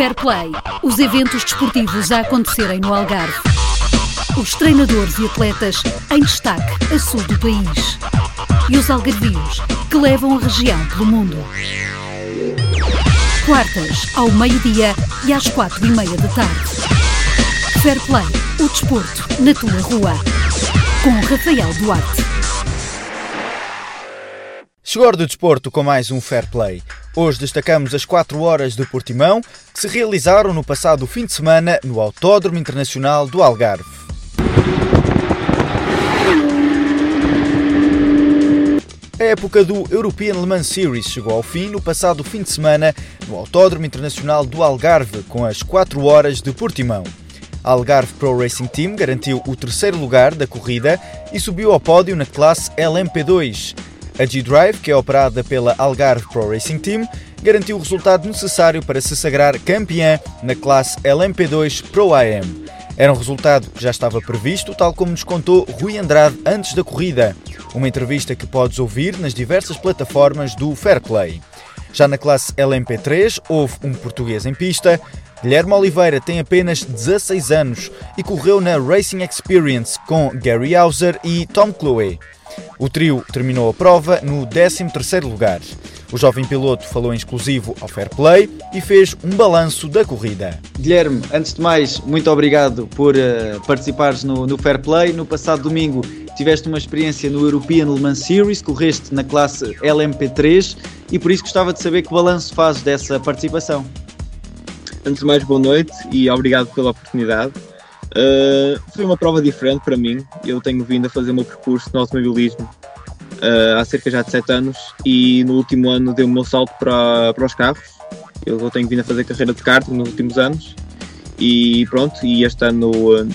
Fair Play, os eventos desportivos a acontecerem no Algarve. Os treinadores e atletas em destaque a sul do país. E os algarvios que levam a região pelo mundo. Quartas, ao meio-dia e às quatro e meia da tarde. Fair Play, o desporto na tua rua. Com Rafael Duarte. Chegou do desporto com mais um Fair Play. Hoje destacamos as 4 horas de Portimão que se realizaram no passado fim de semana no Autódromo Internacional do Algarve. A época do European Le Mans Series chegou ao fim no passado fim de semana no Autódromo Internacional do Algarve com as 4 horas de Portimão. A Algarve Pro Racing Team garantiu o terceiro lugar da corrida e subiu ao pódio na classe LMP2. A G-Drive, que é operada pela Algarve Pro Racing Team, garantiu o resultado necessário para se sagrar campeã na classe LMP2 Pro AM. Era um resultado que já estava previsto, tal como nos contou Rui Andrade antes da corrida. Uma entrevista que podes ouvir nas diversas plataformas do Fair Play. Já na classe LMP3 houve um português em pista. Guilherme Oliveira tem apenas 16 anos e correu na Racing Experience com Gary Hauser e Tom Chloe. O trio terminou a prova no 13º lugar. O jovem piloto falou em exclusivo ao Fair Play e fez um balanço da corrida. Guilherme, antes de mais, muito obrigado por uh, participares no, no, Fair Play. No passado domingo tiveste uma experiência no European Le Mans Series, correste na classe LMP3 e por isso gostava de saber que balanço fazes dessa participação. Antes de mais, boa noite e obrigado pela oportunidade. Uh, foi uma prova diferente para mim. Eu tenho vindo a fazer o meu percurso no automobilismo uh, há cerca já de 7 anos e no último ano dei o meu salto para, para os carros. Eu tenho vindo a fazer carreira de kart nos últimos anos e pronto, e este ano uh,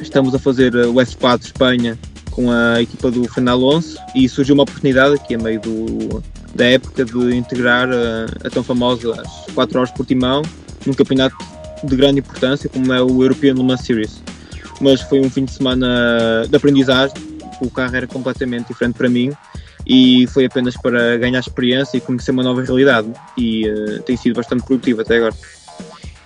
estamos a fazer o F4 Espanha com a equipa do Fernando Alonso e surgiu uma oportunidade aqui a meio do, da época de integrar a, a tão famosa 4 horas por timão num campeonato de grande importância, como é o European Le Mans Series. Mas foi um fim de semana de aprendizagem, o carro era completamente diferente para mim e foi apenas para ganhar experiência e conhecer uma nova realidade e uh, tem sido bastante produtivo até agora.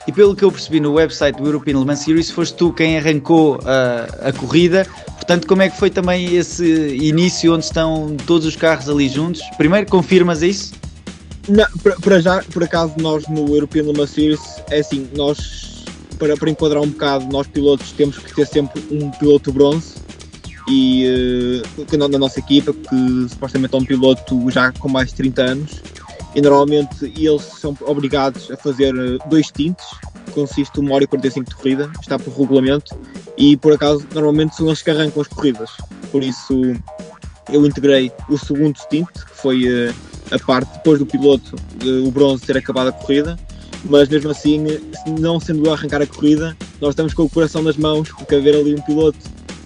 E pelo que eu percebi no website do European Le Mans Series, foste tu quem arrancou uh, a corrida. Portanto, como é que foi também esse início onde estão todos os carros ali juntos? Primeiro, confirmas isso? Para, já, por acaso, nós no European Le Mans Series, é assim, nós, para, para enquadrar um bocado, nós pilotos temos que ter sempre um piloto bronze e uh, na nossa equipa, que supostamente é um piloto já com mais de 30 anos, e normalmente eles são obrigados a fazer eh, dois tintes, consiste uma hora e 45 de corrida, está por regulamento, e por acaso normalmente são eles que arrancam as corridas, por isso eu integrei o segundo stint, que foi uh, a parte depois do piloto, o bronze ter acabado a corrida, mas mesmo assim, não sendo eu a arrancar a corrida, nós estamos com o coração nas mãos, porque haver ali um piloto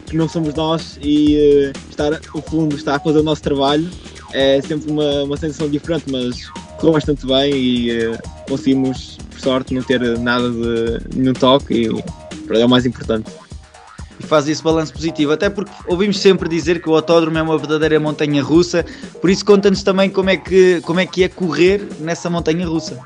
que não somos nós e uh, estar, o fundo está a fazer o nosso trabalho é sempre uma, uma sensação diferente, mas correu bastante bem e uh, conseguimos, por sorte, não ter nada de nenhum toque e é o mais importante e faz esse balanço positivo, até porque ouvimos sempre dizer que o autódromo é uma verdadeira montanha russa, por isso conta-nos também como é, que, como é que é correr nessa montanha russa.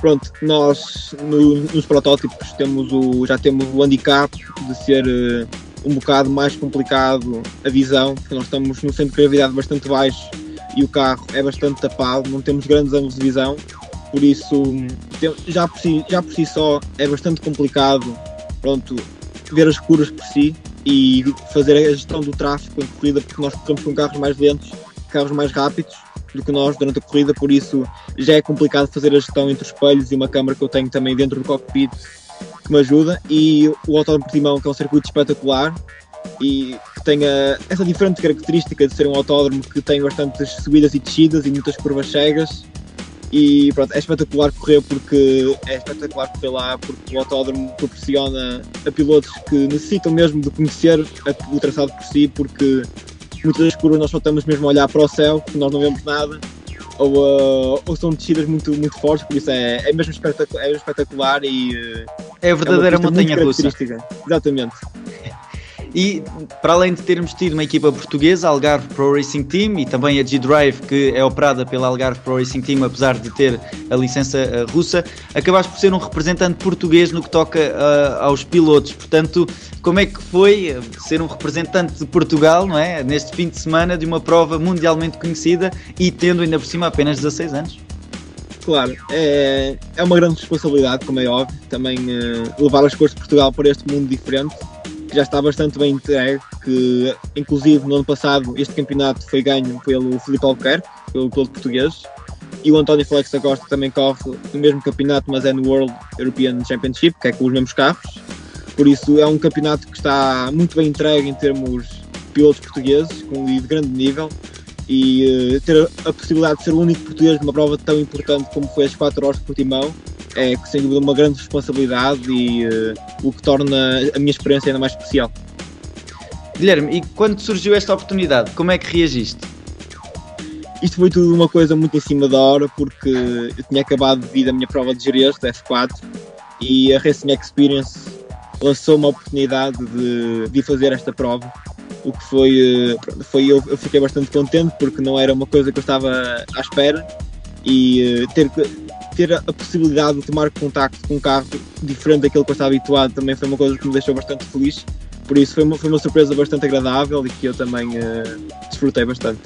Pronto, nós no, nos protótipos temos o, já temos o handicap de ser uh, um bocado mais complicado a visão, porque nós estamos no centro de gravidade bastante baixo e o carro é bastante tapado, não temos grandes ângulos de visão, por isso já por si, já por si só é bastante complicado pronto, ver as curvas por si e fazer a gestão do tráfego em corrida, porque nós corremos com carros mais lentos, carros mais rápidos do que nós durante a corrida, por isso já é complicado fazer a gestão entre os espelhos e uma câmara que eu tenho também dentro do cockpit que me ajuda. E o Autódromo Portimão que é um circuito espetacular e que tem essa diferente característica de ser um autódromo que tem bastantes subidas e descidas e muitas curvas cegas e pronto, é espetacular correr porque é espetacular correr lá porque o autódromo proporciona a pilotos que necessitam mesmo de conhecer o traçado por si porque muitas das curvas nós só estamos mesmo a olhar para o céu porque nós não vemos nada ou, uh, ou são descidas muito, muito fortes, por isso é, é mesmo espetacular, é espetacular e é a verdadeira é montanha russa. Exatamente. E para além de termos tido uma equipa portuguesa, a Algarve Pro Racing Team, e também a G-Drive, que é operada pela Algarve Pro Racing Team, apesar de ter a licença uh, russa, acabaste por ser um representante português no que toca uh, aos pilotos. Portanto, como é que foi ser um representante de Portugal, não é? Neste fim de semana de uma prova mundialmente conhecida e tendo ainda por cima apenas 16 anos? Claro, é, é uma grande responsabilidade, como é óbvio, também uh, levar as cores de Portugal para este mundo diferente que já está bastante bem entregue, que inclusive no ano passado este campeonato foi ganho pelo Filipe Albuquerque, pelo piloto português, e o António Flex da Costa também corre no mesmo campeonato, mas é no World European Championship, que é com os mesmos carros. Por isso é um campeonato que está muito bem entregue em termos de pilotos portugueses, com de grande nível, e uh, ter a possibilidade de ser o único português numa prova tão importante como foi as 4 horas de Portimão é sem dúvida uma grande responsabilidade e uh, o que torna a minha experiência ainda mais especial. Guilherme, e quando surgiu esta oportunidade, como é que reagiste? Isto foi tudo uma coisa muito em cima da hora porque eu tinha acabado de vir a minha prova de Jerez, da F4, e a Racing Experience lançou uma oportunidade de, de fazer esta prova o que foi, eh, foi eu, eu, fiquei bastante contente porque não era uma coisa que eu estava à espera e uh, ter, ter a possibilidade de tomar contacto com um carro diferente daquele que eu estava habituado também foi uma coisa que me deixou bastante feliz por isso foi uma, foi uma surpresa bastante agradável e que eu também uh, desfrutei bastante.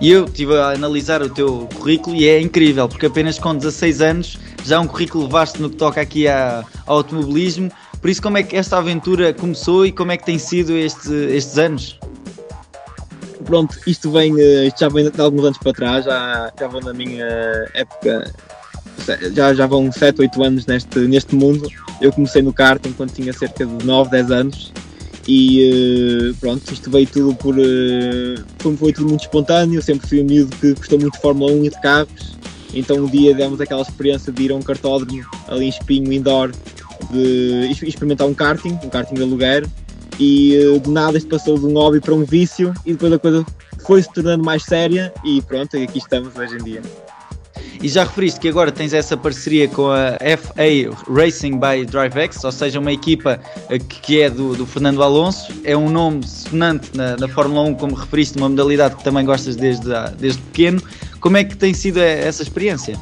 E eu estive a analisar o teu currículo e é incrível, porque apenas com 16 anos já um currículo vasto no que toca aqui a, ao automobilismo, por isso, como é que esta aventura começou e como é que tem sido este, estes anos? Pronto, isto vem, eh, isto já vem de alguns anos para trás, já, vou na minha época, já, já vão 7, 8 anos neste, neste mundo. Eu comecei no karting quando tinha cerca de 9, 10 anos e eh, pronto, isto veio tudo por. Eh, foi, tudo muito espontâneo. Eu sempre fui um miúdo que gostou muito de Fórmula 1 e de carros. Então um dia demos aquela experiência de ir a um cartódromo ali em Espinho, indoor, de experimentar um karting, um karting de aluguer, e eh, de nada isto passou de um hobby para um vício e depois a coisa foi se tornando mais séria e pronto, aqui estamos hoje em dia. E já referiste que agora tens essa parceria com a FA Racing by DriveX, ou seja, uma equipa eh, que é do, do Fernando Alonso. É um nome sonante na, na, Fórmula 1, como referiste, uma modalidade que também gostas desde, desde pequeno. Como é que tem sido eh, essa experiência?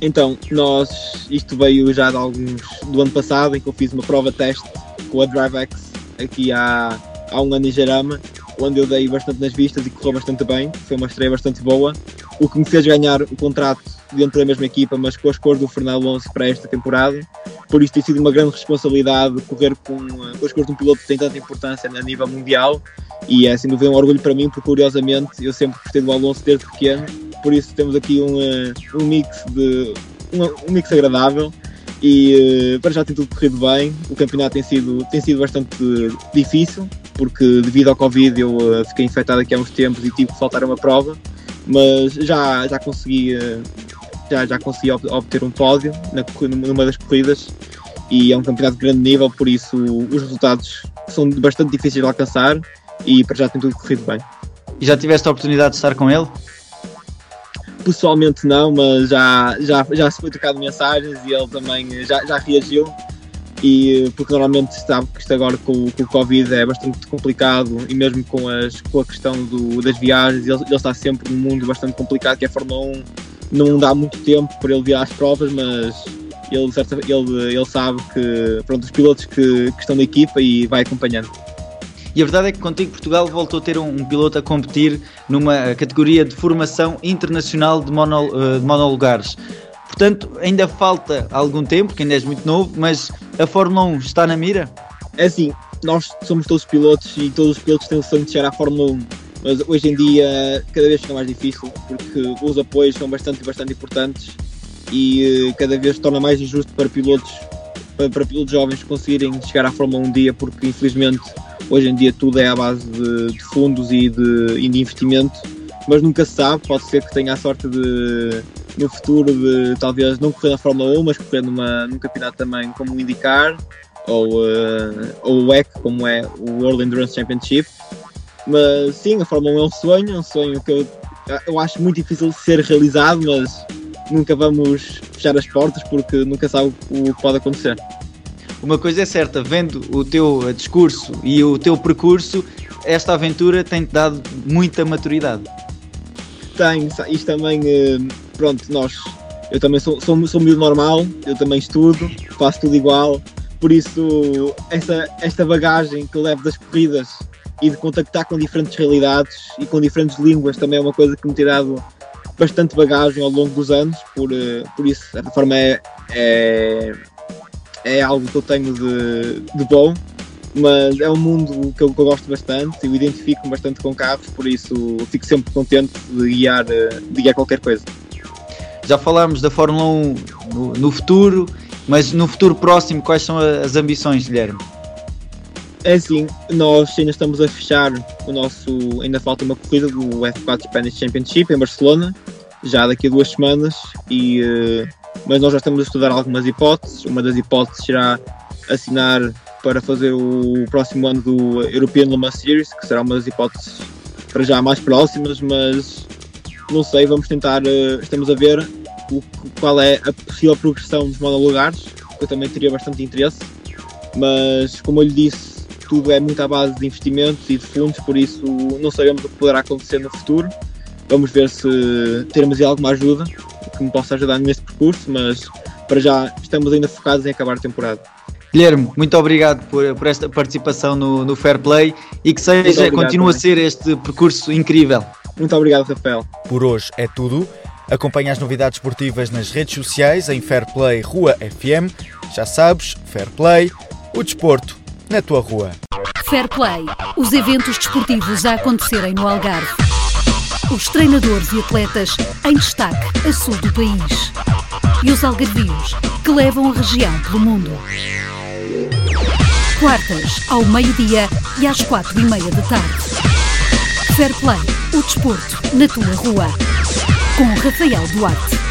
Então, nós, isto veio já de alguns do ano passado, em que eu fiz uma prova teste com a DriveX aqui há, há um ano em Jarama, onde eu dei bastante nas vistas e correu bastante bem, foi uma estreia bastante boa, o que me fez ganhar o contrato dentro da mesma equipa, mas com as cores do Fernando Alonso para esta temporada. Por isso tem sido uma grande responsabilidade correr com, eh, com as cores de um piloto que tem tanta importância a nível mundial e é sem dúvida um orgulho para mim, porque curiosamente eu sempre gostei do Alonso desde pequeno por isso temos aqui um, eh, um mix de um, um mix agradável e uh, para já tem tudo corrido bem. O campeonato tem sido, tem sido bastante difícil porque devido ao Covid eu fiquei infectado aqui há uns tempos e tive que faltar uma prova, mas já, já consegui uh, já, já consegui obter um pódio na, numa das corridas e é um campeonato de grande nível, por isso os resultados são bastante difíceis de alcançar e para já tem tudo corrido bem. E já tiveste a oportunidade de estar com ele? Pessoalmente não, mas já, já, já se foi trocado mensagens e ele também já, já reagiu. E, porque normalmente sabe que isto agora com, com o Covid é bastante complicado e mesmo com, as, com a questão do, das viagens, ele, ele está sempre num mundo bastante complicado que é a Fórmula 1. Não dá muito tempo para ele vir às provas, mas ele, ele, ele sabe que pronto, os pilotos que, que estão na equipa e vai acompanhando. E a verdade é que contigo Portugal voltou a ter um, um piloto a competir numa categoria de formação internacional de, mono, uh, de monolugares. Portanto, ainda falta algum tempo, porque ainda és muito novo, mas a Fórmula 1 está na mira? É assim, nós somos todos pilotos e todos os pilotos têm o sonho de chegar à Fórmula 1, mas hoje em dia cada vez fica mais difícil porque os apoios são bastante, bastante importantes e uh, cada vez se torna mais injusto para pilotos, para pilotos jovens conseguirem chegar à Fórmula 1 um dia porque infelizmente Hoje em dia tudo é à base de, de fundos e de, e de, investimento, mas nunca se sabe, pode ser que tenha a sorte de no futuro de talvez não correr na Fórmula 1, mas correr numa, num campeonato também como o IndyCar ou, uh, ou o WEC, como é o World Endurance Championship. Mas sim, a Fórmula 1 é um sonho, é um sonho que eu, eu acho muito difícil de ser realizado, mas nunca vamos fechar as portas porque nunca sabe o que pode acontecer. uma coisa é certa, vendo o teu discurso e o teu percurso, esta aventura tem-te dado muita maturidade. Tem, isto também, eh, pronto, nós, eu também sou, sou, sou meio normal, eu também estudo, faço tudo igual, por isso esta, esta bagagem que levo das corridas e de contactar com diferentes realidades e com diferentes línguas também é uma coisa que me tem dado bastante bagagem ao longo dos anos, por, eh, por isso, certa forma, é, é, é algo que eu tenho de, de bom, mas é um mundo que eu, que eu gosto bastante, eu identifico-me bastante com carros, por isso fico sempre contente de guiar, eh, de guiar qualquer coisa. Já falámos da Fórmula 1 no, no futuro, mas no futuro próximo, quais são as ambições, Guilherme? É assim, nós ainda estamos a fechar o nosso. Ainda falta uma corrida do F4 Spanish Championship em Barcelona, já daqui a duas semanas, e, uh, mas nós já estamos a estudar algumas hipóteses. Uma das hipóteses será assinar para fazer o próximo ano do European Le Mans Series, que será uma das hipóteses para já mais próximas, mas não sei, vamos tentar. Uh, estamos a ver o, qual é a possível progressão dos monolugares, que eu também teria bastante interesse, mas como eu lhe disse tudo é muito à base de investimentos e de fundos, por isso não sabemos o que poderá acontecer no futuro. Vamos ver se teremos alguma ajuda que me possa ajudar neste percurso, mas para já estamos ainda focados em acabar a temporada. Guilherme, muito obrigado por, por esta participação no, no Fair Play e que seja, continue a ser este percurso incrível. Muito obrigado, Rafael. Por hoje é tudo. Acompanhe as novidades esportivas nas redes sociais em Fair Play Rua FM. Já sabes, Fair Play, o desporto na tua rua. Fair Play, os eventos desportivos a acontecerem no Algarve. Os treinadores e atletas em destaque a sul do país. E os algarvios que levam a região pelo mundo. Quartas, ao meio-dia e às quatro e meia da tarde. Fair Play, o desporto na tua rua. Com Rafael Duarte.